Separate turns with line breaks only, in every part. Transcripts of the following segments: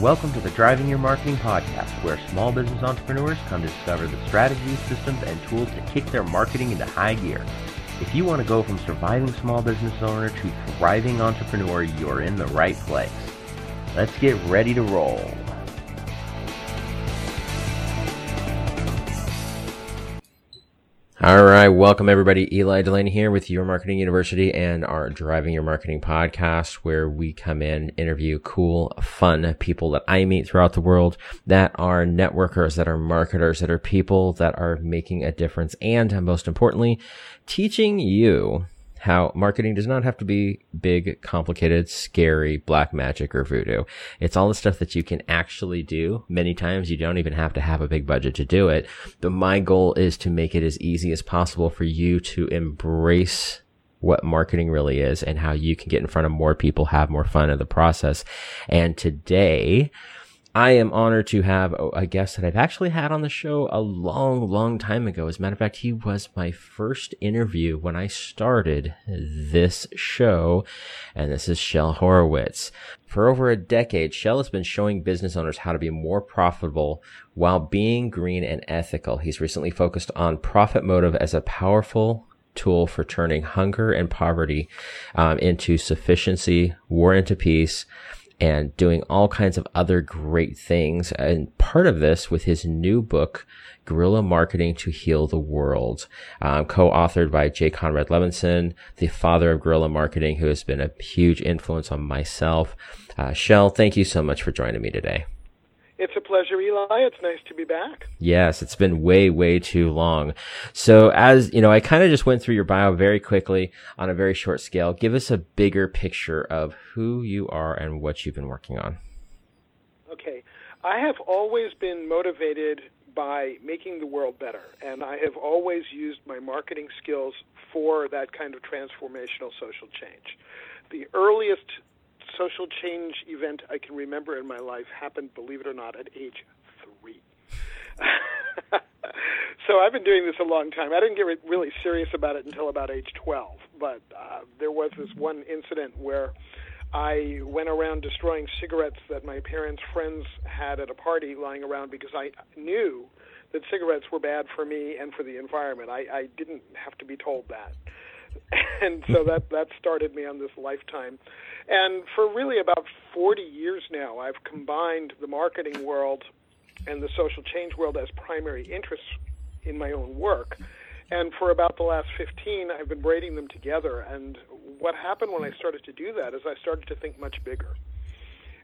Welcome to the Driving Your Marketing Podcast, where small business entrepreneurs come to discover the strategies, systems, and tools to kick their marketing into high gear. If you want to go from surviving small business owner to thriving entrepreneur, you're in the right place. Let's get ready to roll. All right. Welcome everybody. Eli Delaney here with Your Marketing University and our Driving Your Marketing podcast, where we come in, interview cool, fun people that I meet throughout the world that are networkers, that are marketers, that are people that are making a difference. And most importantly, teaching you how marketing does not have to be big, complicated, scary, black magic or voodoo. It's all the stuff that you can actually do. Many times you don't even have to have a big budget to do it. But my goal is to make it as easy as possible for you to embrace what marketing really is and how you can get in front of more people, have more fun in the process. And today, I am honored to have a guest that I've actually had on the show a long, long time ago. As a matter of fact, he was my first interview when I started this show. And this is Shel Horowitz. For over a decade, Shel has been showing business owners how to be more profitable while being green and ethical. He's recently focused on profit motive as a powerful tool for turning hunger and poverty um, into sufficiency, war into peace, and doing all kinds of other great things. And part of this with his new book, Guerrilla Marketing to Heal the World, um, co-authored by Jay Conrad Levinson, the father of guerrilla marketing, who has been a huge influence on myself. Uh, Shel, thank you so much for joining me today.
It's a pleasure, Eli. It's nice to be back.
Yes, it's been way, way too long. So as, you know, I kind of just went through your bio very quickly on a very short scale. Give us a bigger picture of who you are and what you've been working on.
Okay. I have always been motivated by making the world better, and I have always used my marketing skills for that kind of transformational social change. The earliest social change event I can remember in my life happened, believe it or not, at age three. so I've been doing this a long time. I didn't get really serious about it until about age 12, but uh, there was this one incident where I went around destroying cigarettes that my parents' friends had at a party lying around because I knew that cigarettes were bad for me and for the environment. I, I didn't have to be told that. and so that that started me on this lifetime. And for really about 40 years now, I've combined the marketing world and the social change world as primary interests in my own work. And for about the last 15, I've been braiding them together. And what happened when I started to do that is I started to think much bigger.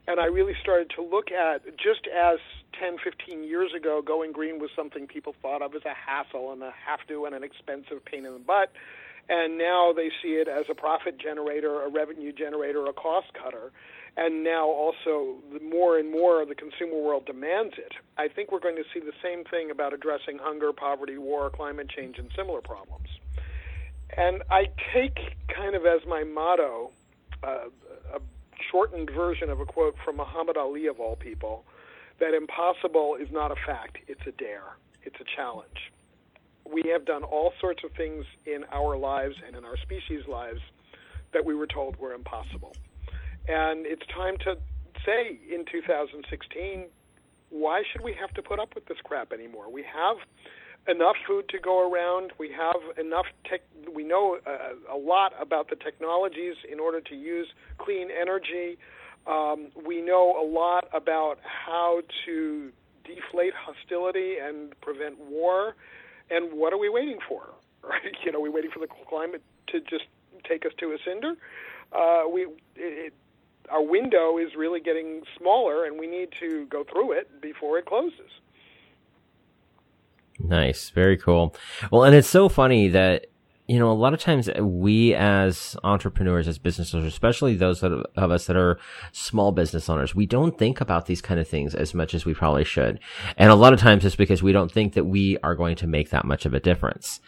And I really started to look at, just as 10, 15 years ago, going green was something people thought of as a hassle and a have to and an expensive pain in the butt and now they see it as a profit generator, a revenue generator, a cost cutter. And now also, the more and more the consumer world demands it. I think we're going to see the same thing about addressing hunger, poverty, war, climate change, and similar problems. And I take kind of as my motto uh, a shortened version of a quote from Muhammad Ali, of all people, that impossible is not a fact, it's a dare, it's a challenge we have done all sorts of things in our lives and in our species' lives that we were told were impossible. And it's time to say in 2016, why should we have to put up with this crap anymore? We have enough food to go around. We have enough tech. We know uh, a lot about the technologies in order to use clean energy. Um, we know a lot about how to deflate hostility and prevent war. And what are we waiting for? Right? You know, are we waiting for the climate to just take us to a cinder? Uh, we it, our window is really getting smaller, and we need to go through it before it closes.
Nice, very cool. Well, and it's so funny that you know, a lot of times we as entrepreneurs, as business owners, especially those of us that are small business owners, we don't think about these kind of things as much as we probably should. And a lot of times it's because we don't think that we are going to make that much of a difference.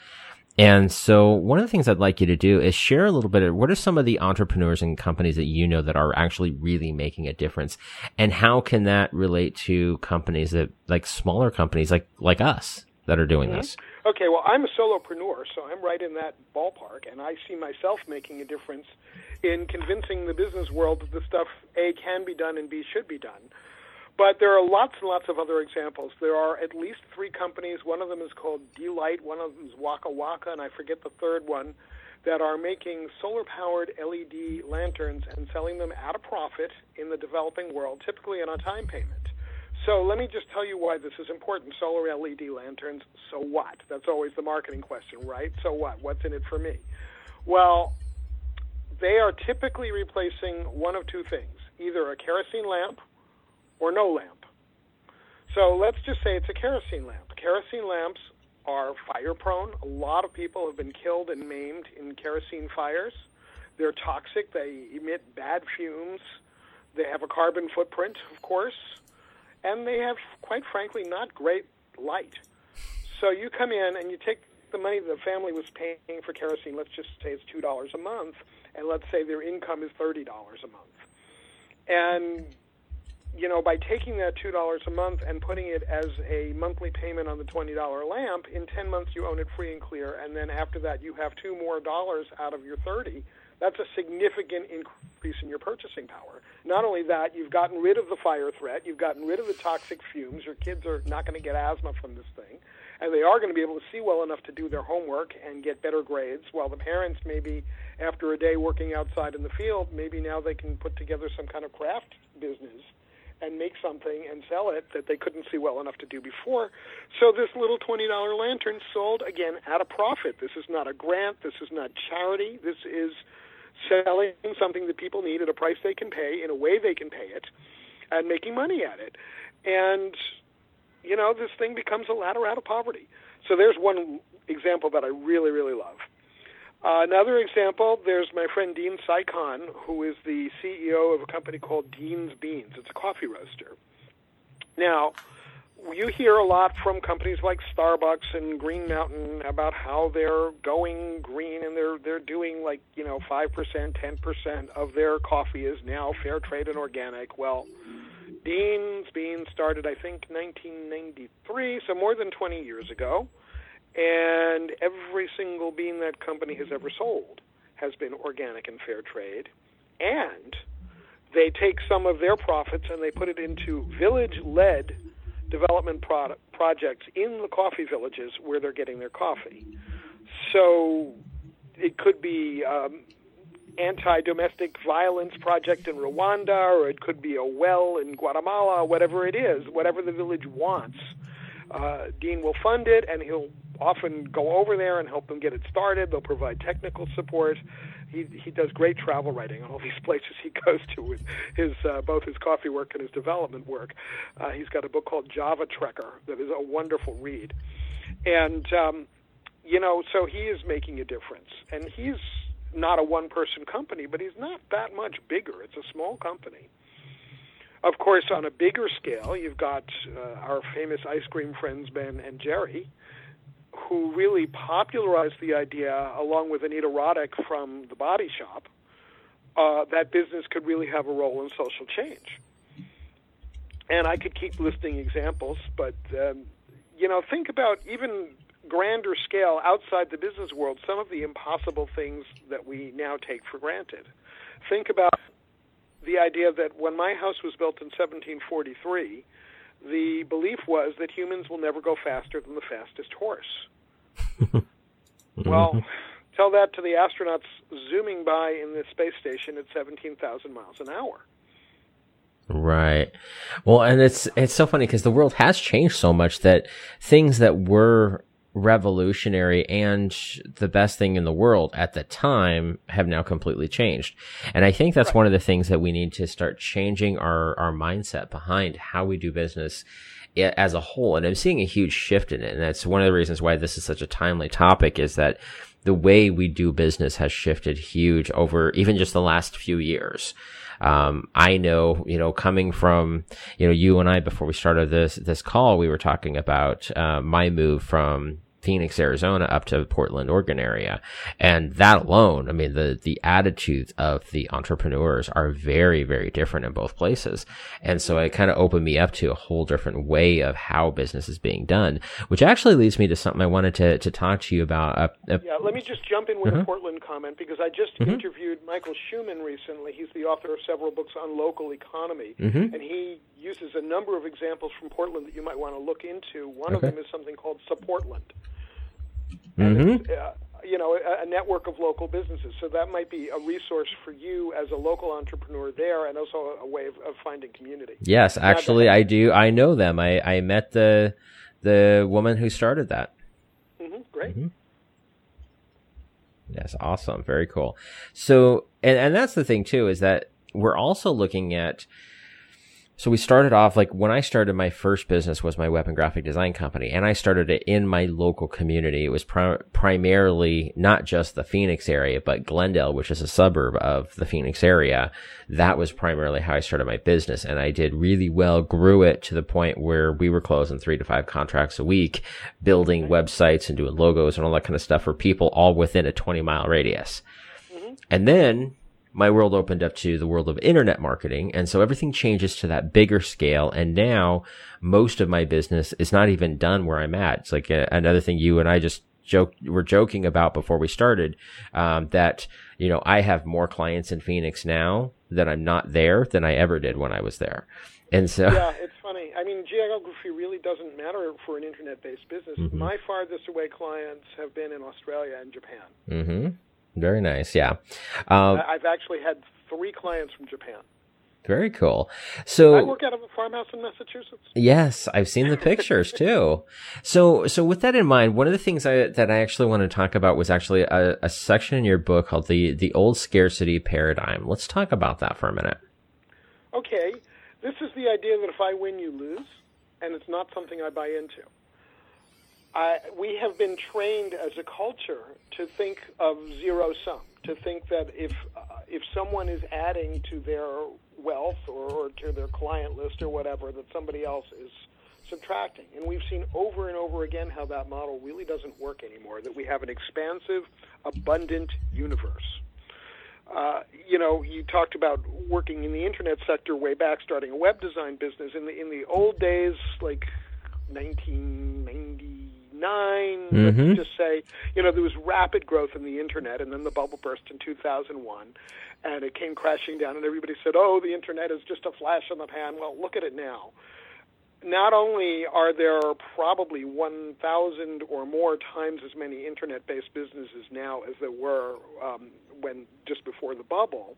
And so one of the things I'd like you to do is share a little bit of what are some of the entrepreneurs and companies that you know that are actually really making a difference and how can that relate to companies that like smaller companies like like us that are doing mm-hmm. this?
Okay, well, I'm a solopreneur, so I'm right in that ballpark, and I see myself making a difference in convincing the business world that the stuff A can be done and B should be done. But there are lots and lots of other examples. There are at least three companies. One of them is called D-Light, one of them is Waka Waka, and I forget the third one, that are making solar powered LED lanterns and selling them at a profit in the developing world, typically on a time payment. So let me just tell you why this is important. Solar LED lanterns, so what? That's always the marketing question, right? So what? What's in it for me? Well, they are typically replacing one of two things either a kerosene lamp or no lamp. So let's just say it's a kerosene lamp. Kerosene lamps are fire prone. A lot of people have been killed and maimed in kerosene fires. They're toxic, they emit bad fumes, they have a carbon footprint, of course, and they have, quite frankly, not great light. So you come in and you take the money the family was paying for kerosene, let's just say it's $2 a month, and let's say their income is $30 a month. And you know, by taking that two dollars a month and putting it as a monthly payment on the twenty dollar lamp, in ten months you own it free and clear, and then after that you have two more dollars out of your thirty. That's a significant increase in your purchasing power. Not only that, you've gotten rid of the fire threat, you've gotten rid of the toxic fumes. Your kids are not going to get asthma from this thing, and they are going to be able to see well enough to do their homework and get better grades. While the parents maybe after a day working outside in the field, maybe now they can put together some kind of craft business and make something and sell it that they couldn't see well enough to do before. So this little $20 lantern sold again at a profit. This is not a grant, this is not charity. This is selling something that people need at a price they can pay in a way they can pay it and making money at it. And you know, this thing becomes a ladder out of poverty. So there's one example that I really really love. Uh, another example, there's my friend Dean Cycon, who is the CEO of a company called Dean's Beans. It's a coffee roaster. Now, you hear a lot from companies like Starbucks and Green Mountain about how they're going green and they're they're doing like you know five percent, ten percent of their coffee is now fair trade and organic. Well, Dean's Beans started I think 1993, so more than 20 years ago and every single bean that company has ever sold has been organic and fair trade. And they take some of their profits and they put it into village led development product, projects in the coffee villages where they're getting their coffee. So it could be um, anti-domestic violence project in Rwanda, or it could be a well in Guatemala, whatever it is, whatever the village wants. Uh, Dean will fund it, and he'll often go over there and help them get it started. They'll provide technical support. He he does great travel writing on all these places he goes to with his uh, both his coffee work and his development work. Uh, he's got a book called Java Trekker that is a wonderful read, and um, you know so he is making a difference, and he's not a one person company, but he's not that much bigger. It's a small company. Of course, on a bigger scale, you've got uh, our famous ice cream friends Ben and Jerry, who really popularized the idea, along with Anita Roddick from The Body Shop, uh, that business could really have a role in social change. And I could keep listing examples, but um, you know, think about even grander scale outside the business world, some of the impossible things that we now take for granted. Think about the idea that when my house was built in 1743, the belief was that humans will never go faster than the fastest horse. well, tell that to the astronauts zooming by in the space station at 17,000 miles an hour.
Right. Well, and it's it's so funny because the world has changed so much that things that were revolutionary and the best thing in the world at the time have now completely changed. And I think that's right. one of the things that we need to start changing our, our mindset behind how we do business as a whole. And I'm seeing a huge shift in it. And that's one of the reasons why this is such a timely topic is that the way we do business has shifted huge over even just the last few years. Um, I know, you know, coming from, you know, you and I before we started this, this call, we were talking about, uh, my move from Phoenix, Arizona up to Portland, Oregon area. And that alone, I mean, the, the attitudes of the entrepreneurs are very, very different in both places. And so it kind of opened me up to a whole different way of how business is being done, which actually leads me to something I wanted to, to talk to you about. Uh,
uh, yeah, let me just jump in with uh-huh. a Portland comment because I just mm-hmm. interviewed Michael Shuman recently. He's the author of several books on local economy, mm-hmm. and he uses a number of examples from Portland that you might want to look into. One okay. of them is something called Supportland. Mm-hmm. Uh, you know, a, a, network of local businesses. So that might be a resource for you as a local entrepreneur there, and also a, way of, of, finding community.
Yes, actually, I do. I know them. I, I met the the woman who started that.
Mm-hmm, great. Mm-hmm.
Yes, awesome. Very cool. So, and, and that's the thing too, is that we're also looking at so we started off like when I started my first business was my web and graphic design company and I started it in my local community. It was primarily not just the Phoenix area, but Glendale, which is a suburb of the Phoenix area. That was primarily how I started my business and I did really well, grew it to the point where we were closing three to five contracts a week, building websites and doing logos and all that kind of stuff for people all within a 20 mile radius. Mm-hmm. And then my world opened up to the world of internet marketing. And so everything changes to that bigger scale. And now most of my business is not even done where I'm at. It's like a, another thing you and I just joke, were joking about before we started, um, that, you know, I have more clients in Phoenix now that I'm not there than I ever did when I was there. And so.
Yeah, it's funny. I mean, geography really doesn't matter for an internet based business. Mm-hmm. My farthest away clients have been in Australia and Japan.
Mm-hmm. Very nice. Yeah.
Um, I've actually had three clients from Japan.
Very cool. So
I work out of a farmhouse in Massachusetts.
Yes, I've seen the pictures too. So, so with that in mind, one of the things I, that I actually want to talk about was actually a, a section in your book called the the old scarcity paradigm. Let's talk about that for a minute.
Okay, this is the idea that if I win, you lose, and it's not something I buy into. I, we have been trained as a culture to think of zero sum, to think that if uh, if someone is adding to their wealth or, or to their client list or whatever, that somebody else is subtracting. And we've seen over and over again how that model really doesn't work anymore. That we have an expansive, abundant universe. Uh, you know, you talked about working in the internet sector way back, starting a web design business. In the in the old days, like 1990 2009. Mm-hmm. Let's just say, you know, there was rapid growth in the internet, and then the bubble burst in 2001, and it came crashing down, and everybody said, "Oh, the internet is just a flash in the pan." Well, look at it now. Not only are there probably 1,000 or more times as many internet-based businesses now as there were um, when just before the bubble,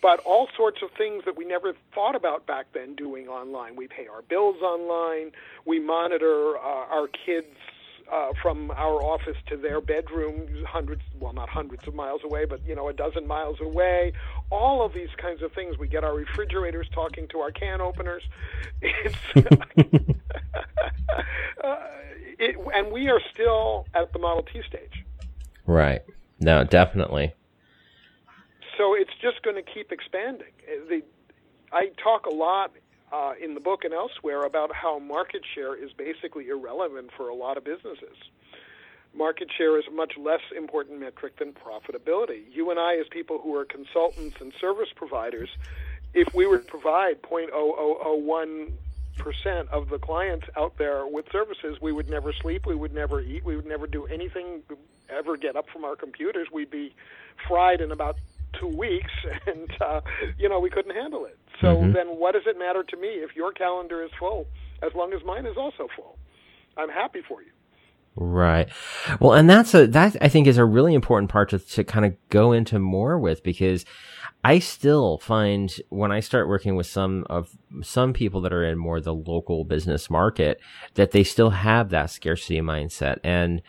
but all sorts of things that we never thought about back then doing online. We pay our bills online. We monitor uh, our kids' uh, from our office to their bedroom, hundreds, well, not hundreds of miles away, but you know, a dozen miles away. All of these kinds of things. We get our refrigerators talking to our can openers. It's, uh, it, and we are still at the Model T stage.
Right. No, definitely.
So it's just going to keep expanding. The, I talk a lot uh, in the book and elsewhere about how market share is basically irrelevant for a lot of businesses. Market share is a much less important metric than profitability. You and I, as people who are consultants and service providers, if we were to provide 0.0001 percent of the clients out there with services, we would never sleep, we would never eat, we would never do anything, ever get up from our computers. We'd be fried in about two weeks, and uh, you know we couldn't handle it. So mm-hmm. then, what does it matter to me if your calendar is full, as long as mine is also full? I'm happy for you.
Right. Well, and that's a that I think is a really important part to to kind of go into more with because I still find when I start working with some of some people that are in more the local business market that they still have that scarcity mindset. And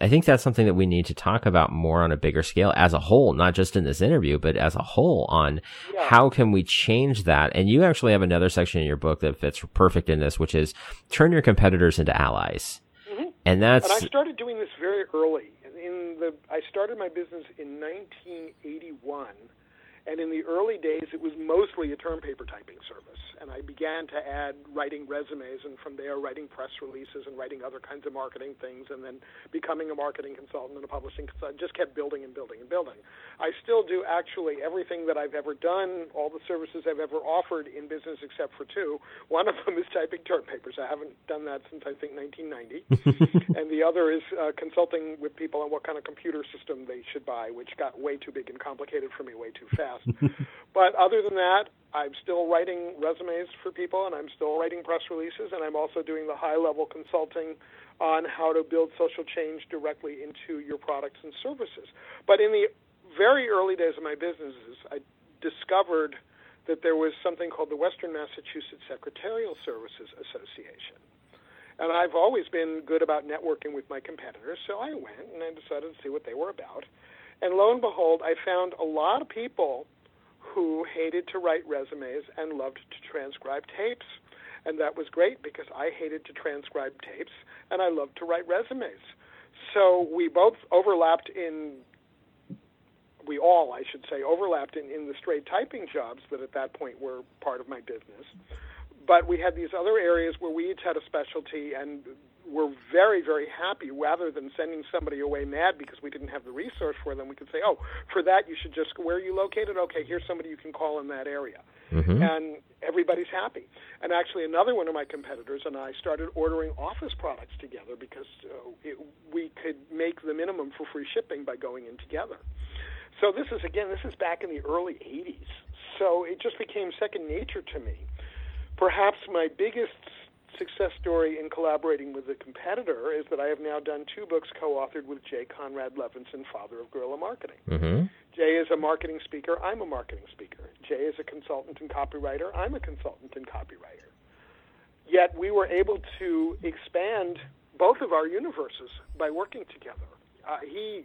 I think that's something that we need to talk about more on a bigger scale as a whole, not just in this interview, but as a whole on yeah. how can we change that? And you actually have another section in your book that fits perfect in this, which is turn your competitors into allies. Mm-hmm. And that's.
And I started doing this very early. In the, I started my business in 1981 And in the early days, it was mostly a term paper typing service. And I began to add writing resumes, and from there, writing press releases and writing other kinds of marketing things, and then becoming a marketing consultant and a publishing consultant. Just kept building and building and building. I still do actually everything that I've ever done, all the services I've ever offered in business except for two. One of them is typing term papers. I haven't done that since I think 1990. and the other is uh, consulting with people on what kind of computer system they should buy, which got way too big and complicated for me way too fast but other than that, I'm still writing resumes for people, and I'm still writing press releases, and I'm also doing the high level consulting on how to build social change directly into your products and services. But in the very early days of my businesses, I discovered that there was something called the Western Massachusetts Secretarial Services Association. And I've always been good about networking with my competitors, so I went and I decided to see what they were about. And lo and behold, I found a lot of people who hated to write resumes and loved to transcribe tapes. And that was great because I hated to transcribe tapes and I loved to write resumes. So we both overlapped in, we all, I should say, overlapped in, in the straight typing jobs that at that point were part of my business. But we had these other areas where we each had a specialty, and were very, very happy rather than sending somebody away mad because we didn't have the resource for them. We could say, oh, for that, you should just, where are you located? Okay, here's somebody you can call in that area. Mm-hmm. And everybody's happy. And actually, another one of my competitors and I started ordering office products together because uh, it, we could make the minimum for free shipping by going in together. So this is, again, this is back in the early 80s. So it just became second nature to me. Perhaps my biggest success story in collaborating with a competitor is that I have now done two books co-authored with Jay Conrad Levinson, father of guerrilla marketing. Mm-hmm. Jay is a marketing speaker. I'm a marketing speaker. Jay is a consultant and copywriter. I'm a consultant and copywriter. Yet we were able to expand both of our universes by working together. Uh, he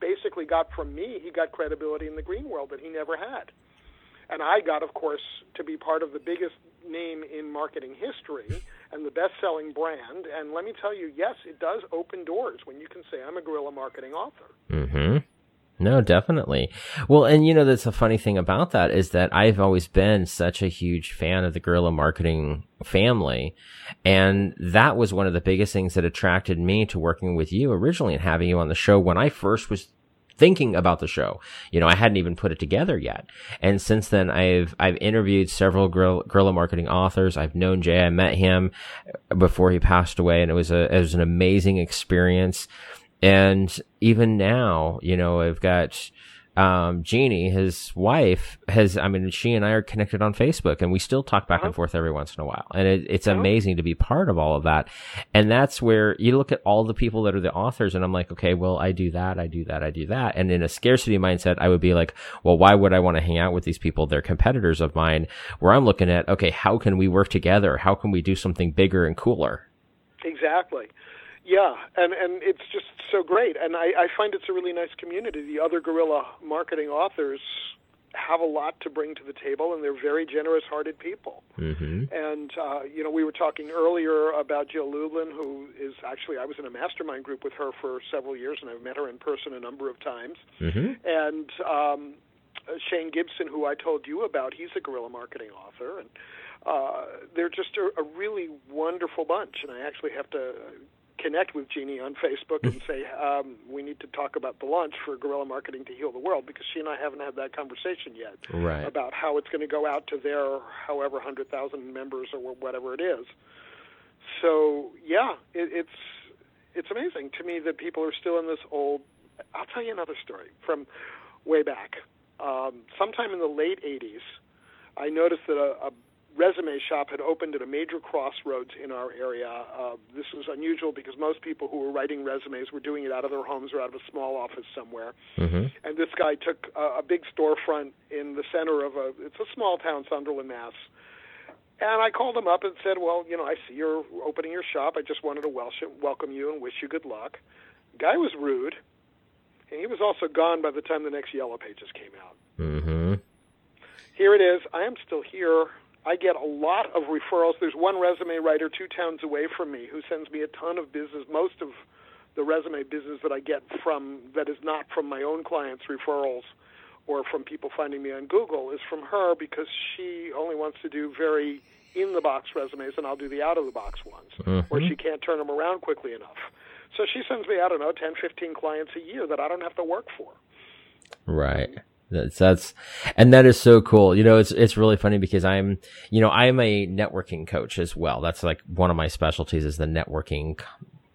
basically got from me, he got credibility in the green world that he never had. And I got, of course, to be part of the biggest name in marketing history and the best selling brand. And let me tell you, yes, it does open doors when you can say, I'm a guerrilla marketing author.
Mm-hmm. No, definitely. Well, and you know, that's a funny thing about that is that I've always been such a huge fan of the guerrilla marketing family. And that was one of the biggest things that attracted me to working with you originally and having you on the show when I first was thinking about the show. You know, I hadn't even put it together yet. And since then, I've, I've interviewed several guerrilla, marketing authors. I've known Jay. I met him before he passed away and it was a, it was an amazing experience. And even now, you know, I've got, um, Jeannie, his wife, has, I mean, she and I are connected on Facebook and we still talk back uh-huh. and forth every once in a while. And it, it's uh-huh. amazing to be part of all of that. And that's where you look at all the people that are the authors and I'm like, okay, well, I do that, I do that, I do that. And in a scarcity mindset, I would be like, well, why would I want to hang out with these people? They're competitors of mine where I'm looking at, okay, how can we work together? How can we do something bigger and cooler?
Exactly. Yeah, and and it's just so great, and I, I find it's a really nice community. The other guerrilla marketing authors have a lot to bring to the table, and they're very generous-hearted people. Mm-hmm. And uh, you know, we were talking earlier about Jill Lublin, who is actually I was in a mastermind group with her for several years, and I've met her in person a number of times. Mm-hmm. And um, Shane Gibson, who I told you about, he's a guerrilla marketing author, and uh, they're just a, a really wonderful bunch. And I actually have to connect with Jeannie on Facebook and say um, we need to talk about the launch for Guerrilla Marketing to Heal the World because she and I haven't had that conversation yet
right.
about how it's going to go out to their however hundred thousand members or whatever it is. So yeah, it, it's it's amazing to me that people are still in this old. I'll tell you another story from way back. Um, sometime in the late '80s, I noticed that a, a resume shop had opened at a major crossroads in our area. Uh, this was unusual because most people who were writing resumes were doing it out of their homes or out of a small office somewhere. Mm-hmm. And this guy took a, a big storefront in the center of a it's a small town, Sunderland, Mass. And I called him up and said, "Well, you know, I see you're opening your shop. I just wanted to welcome you and wish you good luck." Guy was rude, and he was also gone by the time the next Yellow Pages came out. Mm-hmm. Here it is. I am still here I get a lot of referrals. There's one resume writer two towns away from me who sends me a ton of business. Most of the resume business that I get from that is not from my own clients' referrals or from people finding me on Google is from her because she only wants to do very in the box resumes and I'll do the out of the box ones
mm-hmm.
where she can't turn them around quickly enough. So she sends me, I don't know, 10, 15 clients a year that I don't have to work for.
Right. That's that's and that is so cool. You know, it's it's really funny because I'm, you know, I'm a networking coach as well. That's like one of my specialties is the networking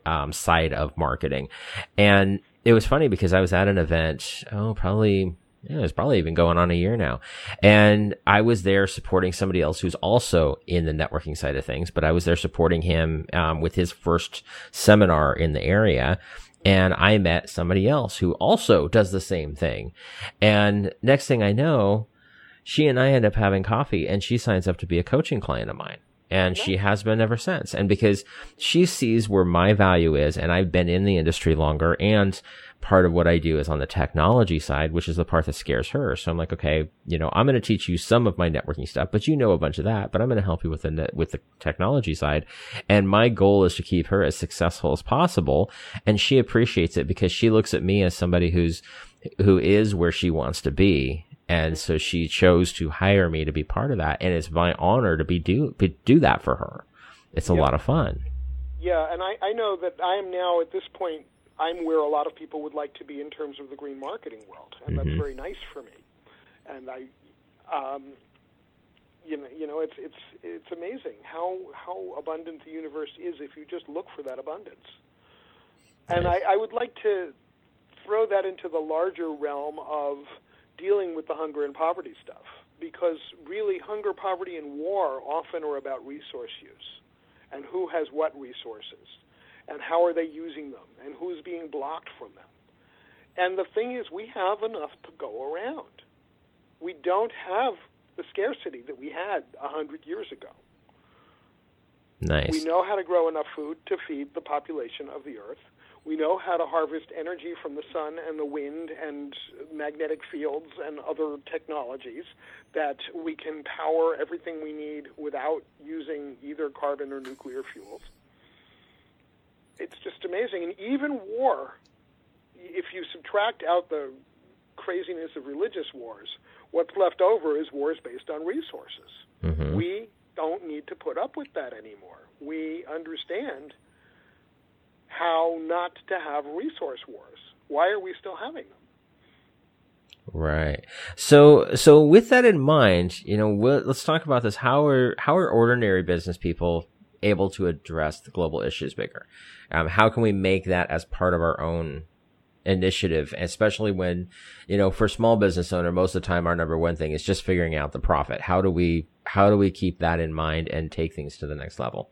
um, side of marketing. And it was funny because I was at an event, oh, probably yeah, it's probably even going on a year now. And I was there supporting somebody else who's also in the networking side of things, but I was there supporting him um, with his first seminar in the area. And I met somebody else who also does the same thing. And next thing I know, she and I end up having coffee and she signs up to be a coaching client of mine. And she has been ever since. And because she sees where my value is and I've been in the industry longer and part of what I do is on the technology side, which is the part that scares her. So I'm like, okay, you know, I'm going to teach you some of my networking stuff, but you know a bunch of that, but I'm going to help you with the net, with the technology side. And my goal is to keep her as successful as possible. And she appreciates it because she looks at me as somebody who's, who is where she wants to be. And so she chose to hire me to be part of that. And it's my honor to be do, be, do that for her. It's a yeah. lot of fun.
Yeah. And I, I know that I am now at this point I'm where a lot of people would like to be in terms of the green marketing world, and mm-hmm. that's very nice for me. And I, um, you know, you know, it's it's it's amazing how how abundant the universe is if you just look for that abundance. And I, I would like to throw that into the larger realm of dealing with the hunger and poverty stuff, because really, hunger, poverty, and war often are about resource use, and who has what resources and how are they using them and who's being blocked from them. And the thing is, we have enough to go around. We don't have the scarcity that we had a hundred years ago.
Nice.
We know how to grow enough food to feed the population of the earth. We know how to harvest energy from the sun and the wind and magnetic fields and other technologies that we can power everything we need without using either carbon or nuclear fuels it's just amazing. And even war, if you subtract out the craziness of religious wars, what's left over is wars based on resources.
Mm-hmm.
We don't need to put up with that anymore. We understand how not to have resource wars. Why are we still having them?
Right. So, so with that in mind, you know, let's talk about this. How are how are ordinary business people able to address the global issues bigger? Um, how can we make that as part of our own initiative, especially when, you know, for small business owner, most of the time our number one thing is just figuring out the profit. How do we, how do we keep that in mind and take things to the next level?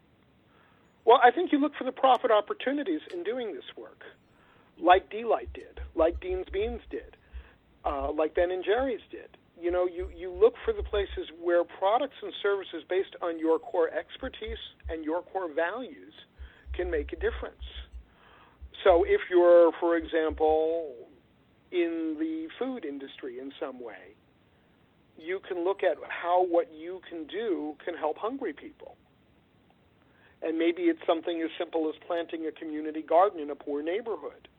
Well, I think you look for the profit opportunities in doing this work, like D-Light did, like Dean's Beans did, uh, like Ben and Jerry's did you know, you, you look for the places where products and services based on your core expertise and your core values can make a difference. So if you're, for example, in the food industry in some way, you can look at how what you can do can help hungry people. And maybe it's something as simple as planting a community garden in a poor neighborhood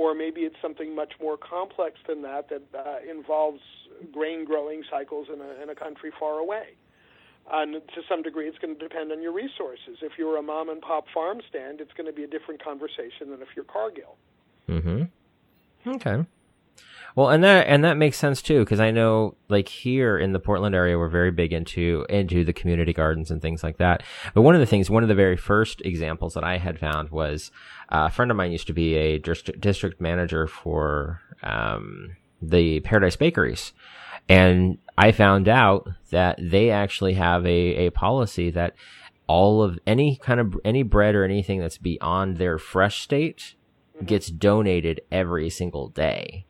or maybe it's something much more complex than that that uh, involves grain growing cycles in a, in a country far away. And to some degree, it's going to depend on your resources. If you're a mom and pop farm stand, it's going to be a different conversation than if you're Cargill.
Mm-hmm. Okay. Well, and that and that makes sense too because I know like here in the Portland area we're very big into into the community gardens and things like that. But one of the things, one of the very first examples that I had found was uh, a friend of mine used to be a district district manager for um, the Paradise Bakeries, and I found out that they actually have a a policy that all of any kind of any bread or anything that's beyond their fresh state gets donated every single day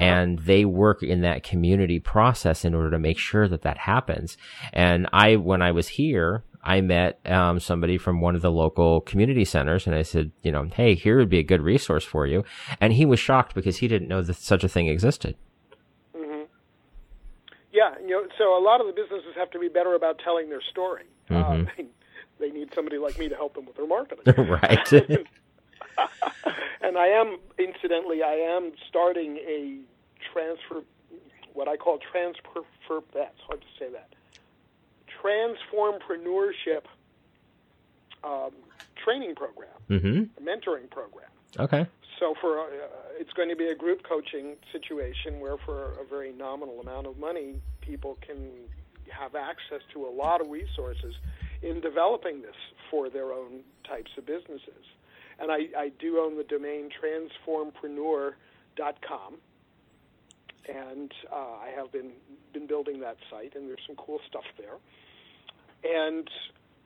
and they work in that community process in order to make sure that that happens. And I, when I was here, I met um, somebody from one of the local community centers, and I said, you know, hey, here would be a good resource for you. And he was shocked because he didn't know that such a thing existed.
Mm-hmm. Yeah, you know, so a lot of the businesses have to be better about telling their story.
Mm-hmm.
Uh, they, they need somebody like me to help them with their marketing.
right.
and I am, incidentally, I am starting a transfer what I call transfer. That's hard to say that. Transformpreneurship um, training program,
Mm-hmm.
mentoring program.
Okay.
So for uh, it's going to be a group coaching situation where for a very nominal amount of money, people can have access to a lot of resources in developing this for their own types of businesses. And I, I do own the domain transformpreneur.com. And uh, I have been been building that site, and there's some cool stuff there. And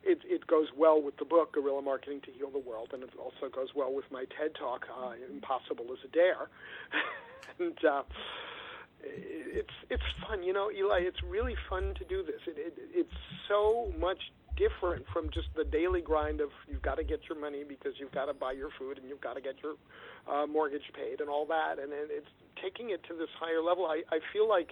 it, it goes well with the book Guerrilla Marketing to Heal the World, and it also goes well with my TED Talk, uh, Impossible Is a Dare. and uh, it's it's fun, you know, Eli. It's really fun to do this. It, it, it's so much different from just the daily grind of you've got to get your money because you've got to buy your food and you've got to get your uh, mortgage paid and all that. And, and it's taking it to this higher level. I, I feel like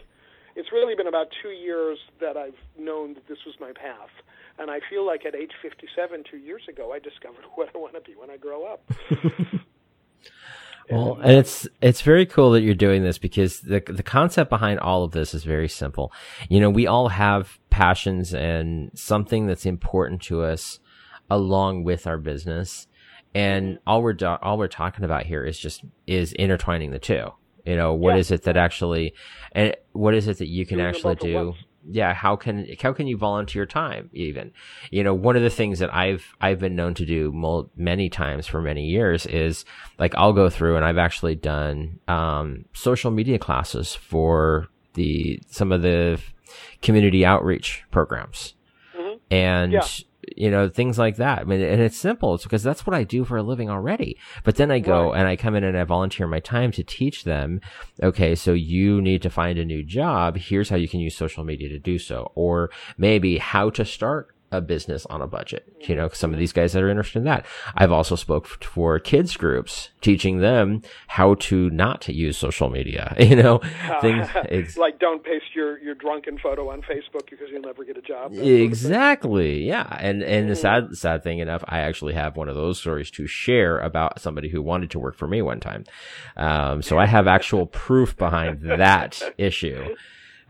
it's really been about two years that I've known that this was my path. And I feel like at age 57, two years ago, I discovered what I want to be when I grow up.
Well, and it's it's very cool that you're doing this because the the concept behind all of this is very simple. You know, we all have passions and something that's important to us along with our business, and all we're do- all we're talking about here is just is intertwining the two. You know, what
Yeah.
is it that actually, and what is it that you can
Doing
actually do? Yeah, how can how can you volunteer time even? You know, one of the things that I've I've been known to do mul- many times for many years is like I'll go through and I've actually done um, social media classes for the some of the community outreach programs
Mhm.
and
Yeah.
You know things like that. I mean, and it's simple. It's because that's what I do for a living already. But then I go
Right.
and I come in and I volunteer my time to teach them. Okay, so you need to find a new job. Here's how you can use social media to do so, or maybe how to start a business on a budget. You know, some of these guys that are interested in that. I've also spoke for kids groups, teaching them how to not use social media. You know, things. It's,
like don't paste your, your drunken photo on Facebook because you'll never get a job. that sort of.
Exactly. Yeah. And and the sad sad thing enough, I actually have one of those stories to share about somebody who wanted to work for me one time. Um, so I have actual proof behind that issue.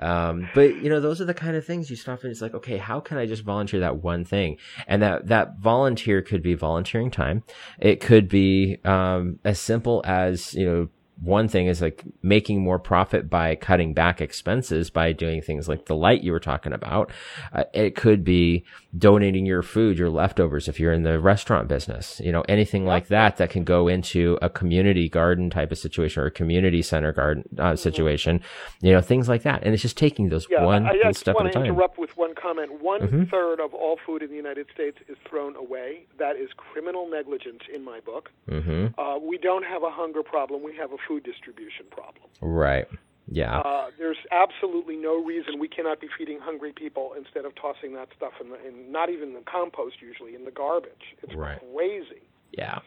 Um, but you know, those are the kind of things you stop and it's like, okay, how can I just volunteer that one thing? And that, that volunteer could be volunteering time. It could be, um, as simple as, you know, one thing is like making more profit by cutting back expenses by doing things like the light you were talking about. Uh, it could be donating your food, your leftovers if you're in the restaurant business, you know, anything like that that can go into a community garden type of situation or a community center garden uh, situation, you know, things like that. And it's just taking those
Yeah,
one
I, I
step at
want
a
to
time.
interrupt with one comment. One
Mhm.
third of all food in the United States is thrown away. That is criminal negligence in my book.
hmm
Uh, we don't have a hunger problem. We have a food distribution problem.
Right. Yeah.
Uh, there's absolutely no reason we cannot be feeding hungry people instead of tossing that stuff in, the, in not even the compost usually in the garbage. It's
Right.
crazy,
yeah.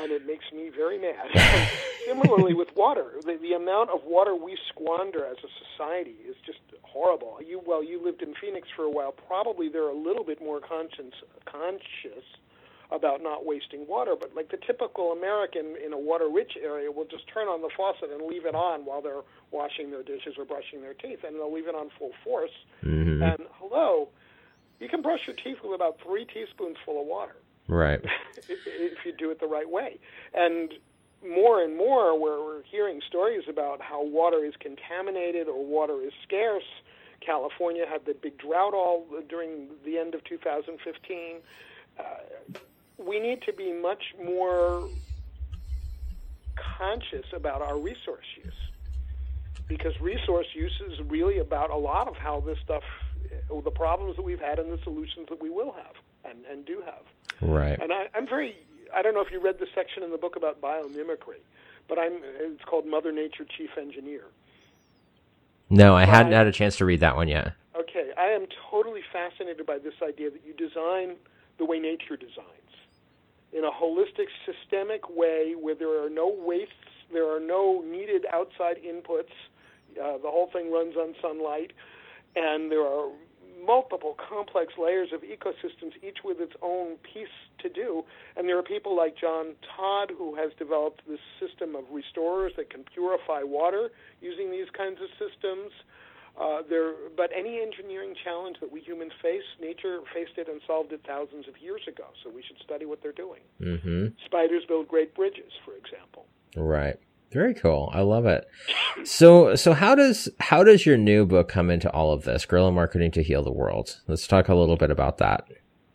and it makes me very mad. Similarly with water, the, the amount of water we squander as a society is just horrible. You well, you lived in Phoenix for a while. Probably they're a little bit more conscious conscious about not wasting water, but like the typical American in a water-rich area will just turn on the faucet and leave it on while they're washing their dishes or brushing their teeth, and they'll leave it on full force.
hmm
And hello, you can brush your teeth with about three teaspoons full of water
Right.
if if you do it the right way. And more and more, we're, we're hearing stories about how water is contaminated or water is scarce. California had the big drought all during the end of 2015. Uh, we need to be much more conscious about our resource use because resource use is really about a lot of how this stuff, the problems that we've had and the solutions that we will have and, and do have.
Right.
And I, I'm very, I don't know if you read the section in the book about biomimicry, but I'm, it's called Mother Nature Chief Engineer.
No, I hadn't
Right.
had a chance to read that one yet.
Okay, I am totally fascinated by this idea that you design the way nature designs in a holistic, systemic way where there are no wastes, there are no needed outside inputs. Uh, the whole thing runs on sunlight, and there are multiple complex layers of ecosystems, each with its own piece to do. And there are people like John Todd who has developed this system of restorers that can purify water using these kinds of systems. Uh, there, but any engineering challenge that we humans face, nature faced it and solved it thousands of years ago. So we should study what they're doing.
Mm-hmm.
Spiders build great bridges, for example.
Right. Very cool. I love it. So, so how does how does your new book come into all of this? Guerrilla marketing to heal the world. Let's talk a little bit about that.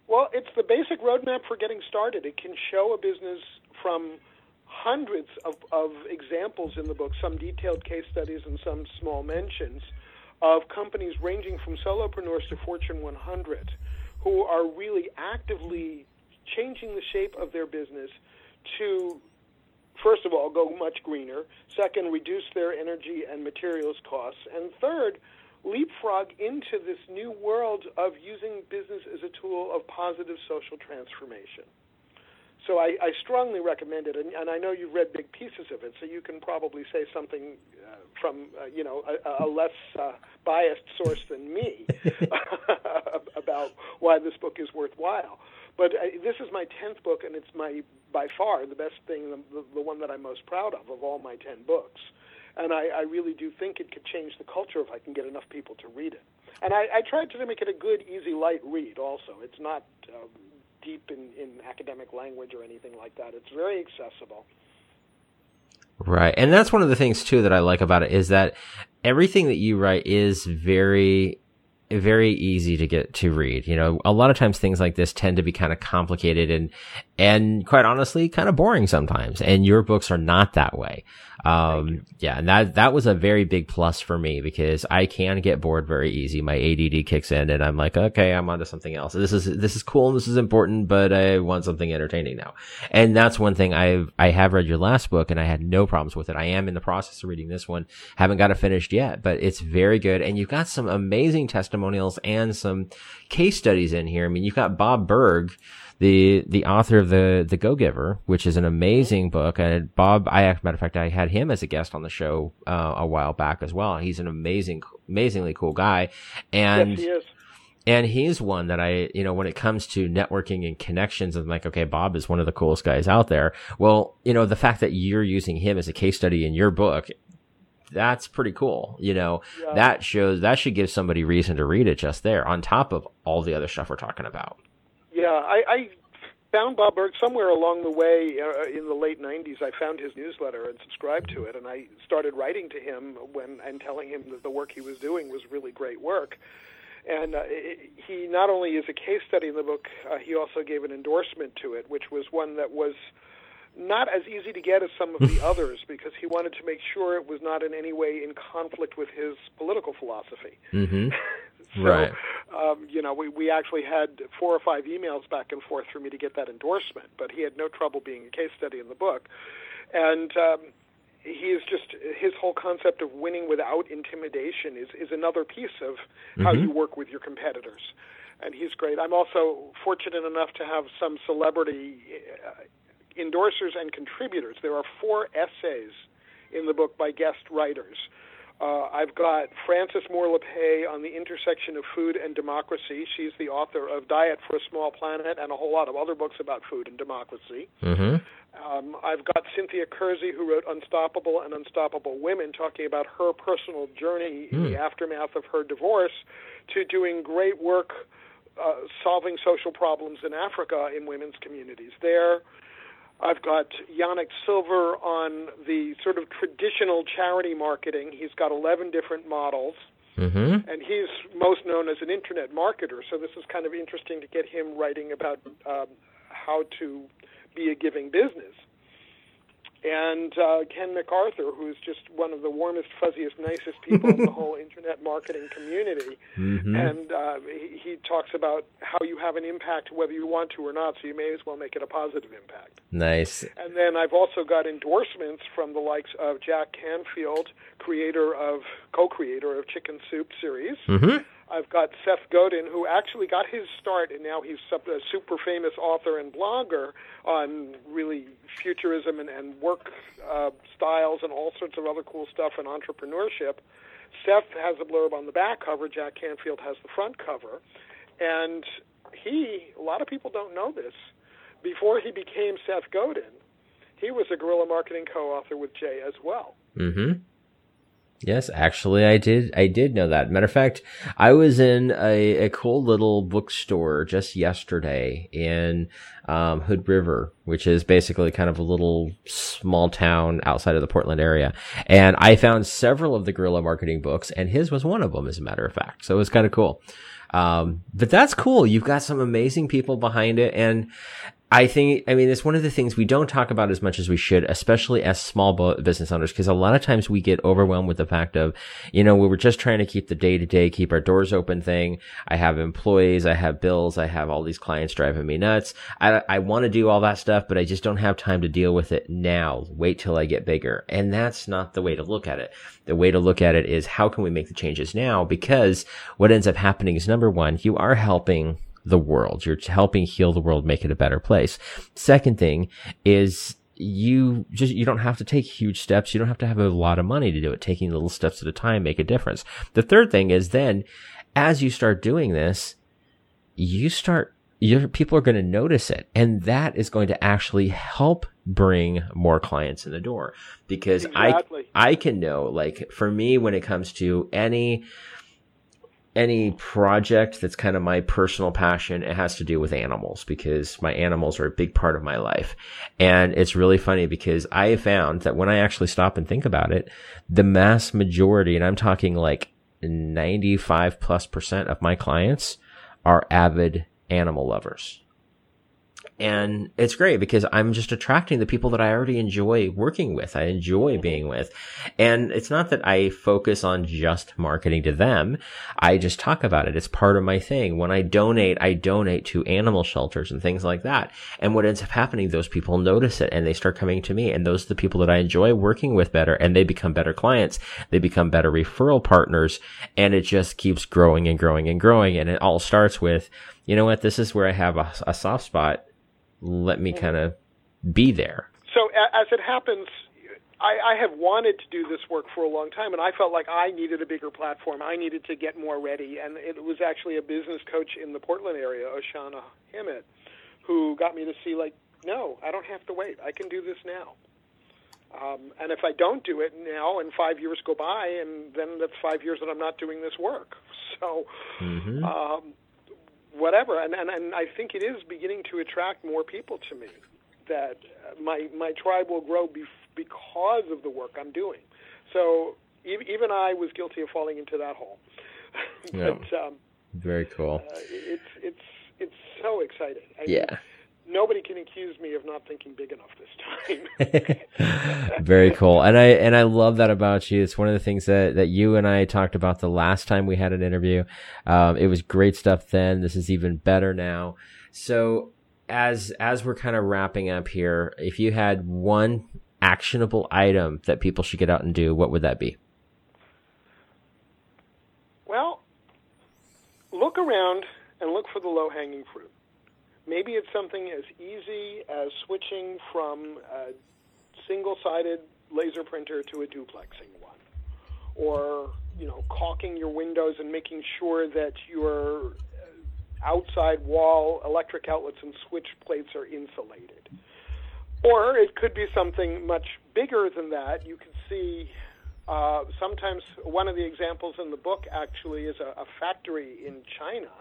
Well, it's the basic roadmap for getting started. It can show a business from hundreds of, of examples in the book, some detailed case studies and some small mentions of companies ranging from solopreneurs to Fortune 100 who are really actively changing the shape of their business to first of all, go much greener. Second, reduce their energy and materials costs. And third, leapfrog into this new world of using business as a tool of positive social transformation. So I, I strongly recommend it, and, and, I know you've read big pieces of it, so you can probably say something uh, from uh, you know a, a less uh, biased source than me about why this book is worthwhile. But uh, this is my tenth book, and it's my by far the best thing, the, the one that I'm most proud of of all my ten books. And I, I really do think it could change the culture if I can get enough people to read it. And I, I tried to make it a good, easy, light read. Also, it's not um, deep in, in academic language or anything like that. It's very accessible.
Right. And that's one of the things too that I like about it is that everything that you write is very very easy to get to read. You know, a lot of times things like this tend to be kind of complicated and, and quite honestly, kind of boring sometimes. And your books are not that way. Um, yeah, and that, that was a very big plus for me because I can get bored very easy. My ADD kicks in and I'm like, okay, I'm onto something else. This is, this is cool and this is important, but I want something entertaining now. And that's one thing I've, I have read your last book and I had no problems with it. I am in the process of reading this one. Haven't got it finished yet, but it's very good. And you've got some amazing testimonials and some case studies in here. I mean, you've got Bob Burg, the the author of the the Go Giver, which is an amazing book. And Bob, I matter of fact, I had him as a guest on the show uh, a while back as well. He's an amazing, amazingly cool guy, and.
Yes, he.
And he's one that I, you know, when it comes to networking and connections, I'm like, okay, Bob is one of the coolest guys out there. Well, you know, the fact that you're using him as a case study in your book, that's pretty cool. You know, yeah. that shows, that should give somebody reason to read it just there on top of all the other stuff we're talking about.
Yeah, I, I found Bob Burg somewhere along the way uh, in the late '90s. I found his newsletter and subscribed to it, and I started writing to him when and telling him that the work he was doing was really great work. And uh, it, he not only is a case study in the book, uh, he also gave an endorsement to it, which was one that was not as easy to get as some of the others because he wanted to make sure it was not in any way in conflict with his political philosophy.
Mm-hmm.
so,
right.
Um, you know, we, we actually had four or five emails back and forth for me to get that endorsement, but he had no trouble being a case study in the book. And um, he is just his whole concept of winning without intimidation is, is another piece of how mm-hmm. you work with your competitors. And he's great. I'm also fortunate enough to have some celebrity uh, endorsers and contributors. There are four essays in the book by guest writers. Uh, I've got Frances Moore Lappé on the intersection of food and democracy. She's the author of Diet for a Small Planet and a whole lot of other books about food and democracy.
Mm-hmm.
Um, I've got Cynthia Kersey, who wrote Unstoppable and Unstoppable Women, talking about her personal journey mm. in the hmm. aftermath of her divorce to doing great work uh, solving social problems in Africa in women's communities there. I've got Yanik Silver on the sort of traditional charity marketing. He's got 11 different models.
Mm-hmm.
And he's most known as an internet marketer, so this is kind of interesting to get him writing about um, how to be a giving business and uh, Ken McArthur, who's just one of the warmest, fuzziest, nicest people in the whole internet marketing community.
Mm-hmm.
And uh, he, he talks about how you have an impact whether you want to or not, so you may as well make it a positive impact.
Nice.
And then I've also got endorsements from the likes of Jack Canfield, creator of, co-creator of Chicken Soup series.
Mm-hmm.
I've got Seth Godin, who actually got his start, and now he's a super famous author and blogger on really futurism and, and work uh, styles and all sorts of other cool stuff and entrepreneurship. Seth has a blurb on the back cover. Jack Canfield has the front cover, and he. A lot of people don't know this. Before he became Seth Godin, he was a guerrilla marketing co-author with Jay as well.
Mm-hmm. Yes, actually, I did. I did know that. Matter of fact, I was in a, a cool little bookstore just yesterday in um, Hood River, which is basically kind of a little small town outside of the Portland area. And I found several of the guerrilla marketing books, and his was one of them, as a matter of fact. So it was kind of cool. Um, but that's cool. You've got some amazing people behind it. And I think, I mean, it's one of the things we don't talk about as much as we should, especially as small business owners, because a lot of times we get overwhelmed with the fact of, you know, we were just trying to keep the day to day, keep our doors open thing. I have employees, I have bills, I have all these clients driving me nuts. I, I want to do all that stuff, but I just don't have time to deal with it now. Wait till I get bigger. And that's not the way to look at it. The way to look at it is how can we make the changes now? Because what ends up happening is number one, you are helping the world. You're helping heal the world, make it a better place. Second thing is you just you don't have to take huge steps you don't have to have a lot of money to do it taking little steps at a time make a difference the third thing is then as you start doing this you start your people are going to notice it and that is going to actually help bring more clients in the door because
exactly.
i i can know like for me when it comes to any any project that's kind of my personal passion, it has to do with animals because my animals are a big part of my life. And it's really funny because I have found that when I actually stop and think about it, the mass majority, and I'm talking like 95 plus percent of my clients are avid animal lovers. And it's great because I'm just attracting the people that I already enjoy working with. I enjoy mm-hmm. being with. And it's not that I focus on just marketing to them. I just talk about it. It's part of my thing. When I donate, I donate to animal shelters and things like that. And what ends up happening, those people notice it and they start coming to me. And those are the people that I enjoy working with better and they become better clients. They become better referral partners and it just keeps growing and growing and growing. And it all starts with, you know what? This is where I have a, a soft spot let me kind of be there.
So as it happens, I, I have wanted to do this work for a long time, and I felt like I needed a bigger platform. I needed to get more ready, and it was actually a business coach in the Portland area, Oshana Himmett, who got me to see like, no, I don't have to wait. I can do this now. Um, and if I don't do it now, and five years go by, and then that's five years that I'm not doing this work. So, mm-hmm. um, whatever. And, and, and I think it is beginning to attract more people to me. That my my tribe will grow bef- because of the work I'm doing. So even I was guilty of falling into that hole. but,
yeah. Um, Very cool.
Uh, it's it's it's so exciting.
I yeah. Mean,
nobody can accuse me of not thinking big enough this
time. Very cool. And I and I love that about you. It's one of the things that that you and I talked about the last time we had an interview. Um, it was great stuff then. This is even better now. So as as we're kind of wrapping up here, if you had one actionable item that people should get out and do, what would that be?
Well, look around and look for the low hanging fruit. Maybe it's something as easy as switching from a single-sided laser printer to a duplexing one, or you know, caulking your windows and making sure that your outside wall electric outlets and switch plates are insulated. Or it could be something much bigger than that. You could see uh, sometimes one of the examples in the book actually is a, a factory in China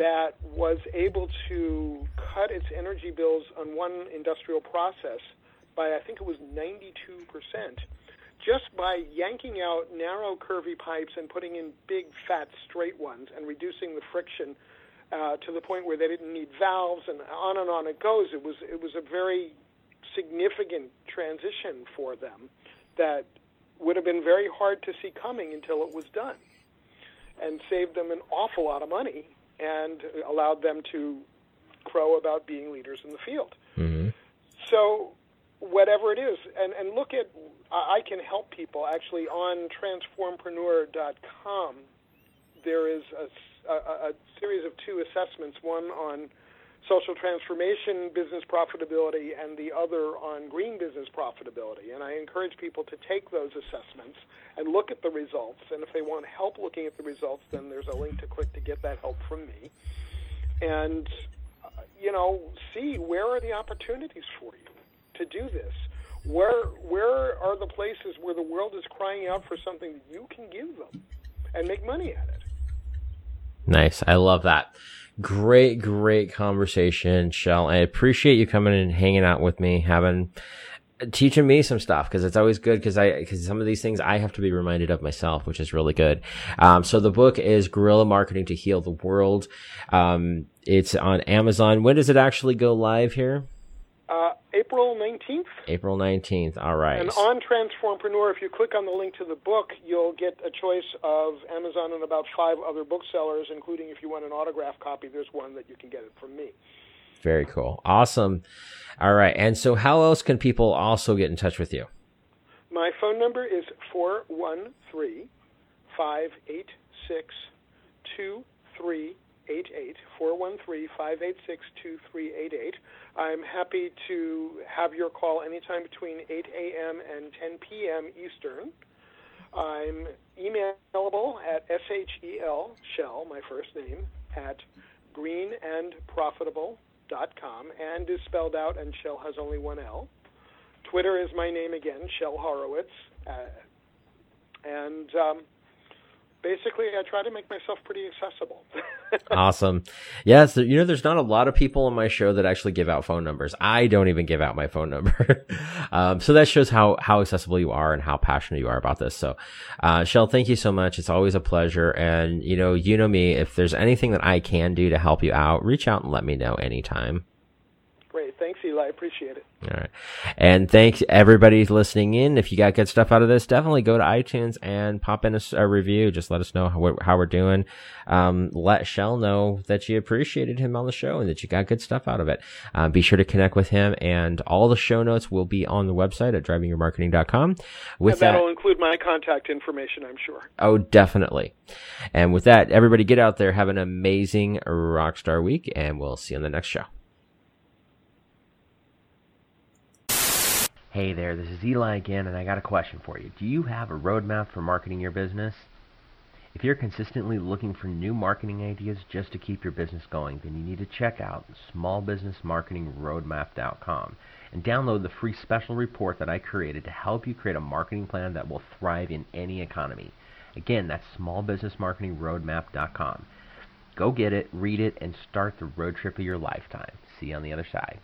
that was able to cut its energy bills on one industrial process by, I think it was 92%, just by yanking out narrow, curvy pipes and putting in big, fat, straight ones and reducing the friction uh, to the point where they didn't need valves and on and on it goes. It was, it was a very significant transition for them that would have been very hard to see coming until it was done and saved them an awful lot of money and allowed them to crow about being leaders in the field.
Mm-hmm.
So, whatever it is, and, and look at, I can help people actually on transformpreneur.com. There is a, a, a series of two assessments one on social transformation business profitability and the other on green business profitability. And I encourage people to take those assessments and look at the results. And if they want help looking at the results, then there's a link to click to get that help from me. And, uh, you know, see where are the opportunities for you to do this. Where where are the places where the world is crying out for something that you can give them and make money at it?
Nice. I love that. Great, great conversation, Shel. I appreciate you coming and hanging out with me, having teaching me some stuff because it's always good because I because some of these things I have to be reminded of myself, which is really good. Um, so the book is Guerrilla Marketing to Heal the World. Um, it's on Amazon. When does it actually go live here?
Uh, April 19th.
April 19th. All right.
And on Transformpreneur, if you click on the link to the book, you'll get a choice of Amazon and about five other booksellers, including if you want an autograph copy, there's one that you can get it from me.
Very cool. Awesome. All right. And so, how else can people also get in touch with you?
My phone number is 413 586 2388. 413 586 2388. I'm happy to have your call anytime between 8 a.m. and 10 p.m. Eastern. I'm emailable at shel, shell, my first name, at greenandprofitable.com, and is spelled out, and Shel has only one L. Twitter is my name again, Shel Horowitz. Uh, and um, basically I try to make myself pretty accessible.
awesome. Yes, you know, there's not a lot of people on my show that actually give out phone numbers. I don't even give out my phone number. um, so that shows how, how accessible you are and how passionate you are about this. So, uh, Shel, thank you so much. It's always a pleasure. And, you know, you know me, if there's anything that I can do to help you out, reach out and let me know anytime.
Great. Thanks, Eli. I appreciate it.
All right. And thanks everybody listening in. If you got good stuff out of this, definitely go to iTunes and pop in a, a review. Just let us know how, how we're doing. Um, let Shel know that you appreciated him on the show and that you got good stuff out of it. Uh, be sure to connect with him and all the show notes will be on the website at drivingyourmarketing.com.
With and that'll that, include my contact information, I'm sure.
Oh, definitely. And with that, everybody get out there, have an amazing rockstar week and we'll see you on the next show. Hey there, this is Eli again, and I got a question for you. Do you have a roadmap for marketing your business? If you're consistently looking for new marketing ideas just to keep your business going, then you need to check out smallbusinessmarketingroadmap.com and download the free special report that I created to help you create a marketing plan that will thrive in any economy. Again, that's smallbusinessmarketingroadmap.com. Go get it, read it, and start the road trip of your lifetime. See you on the other side.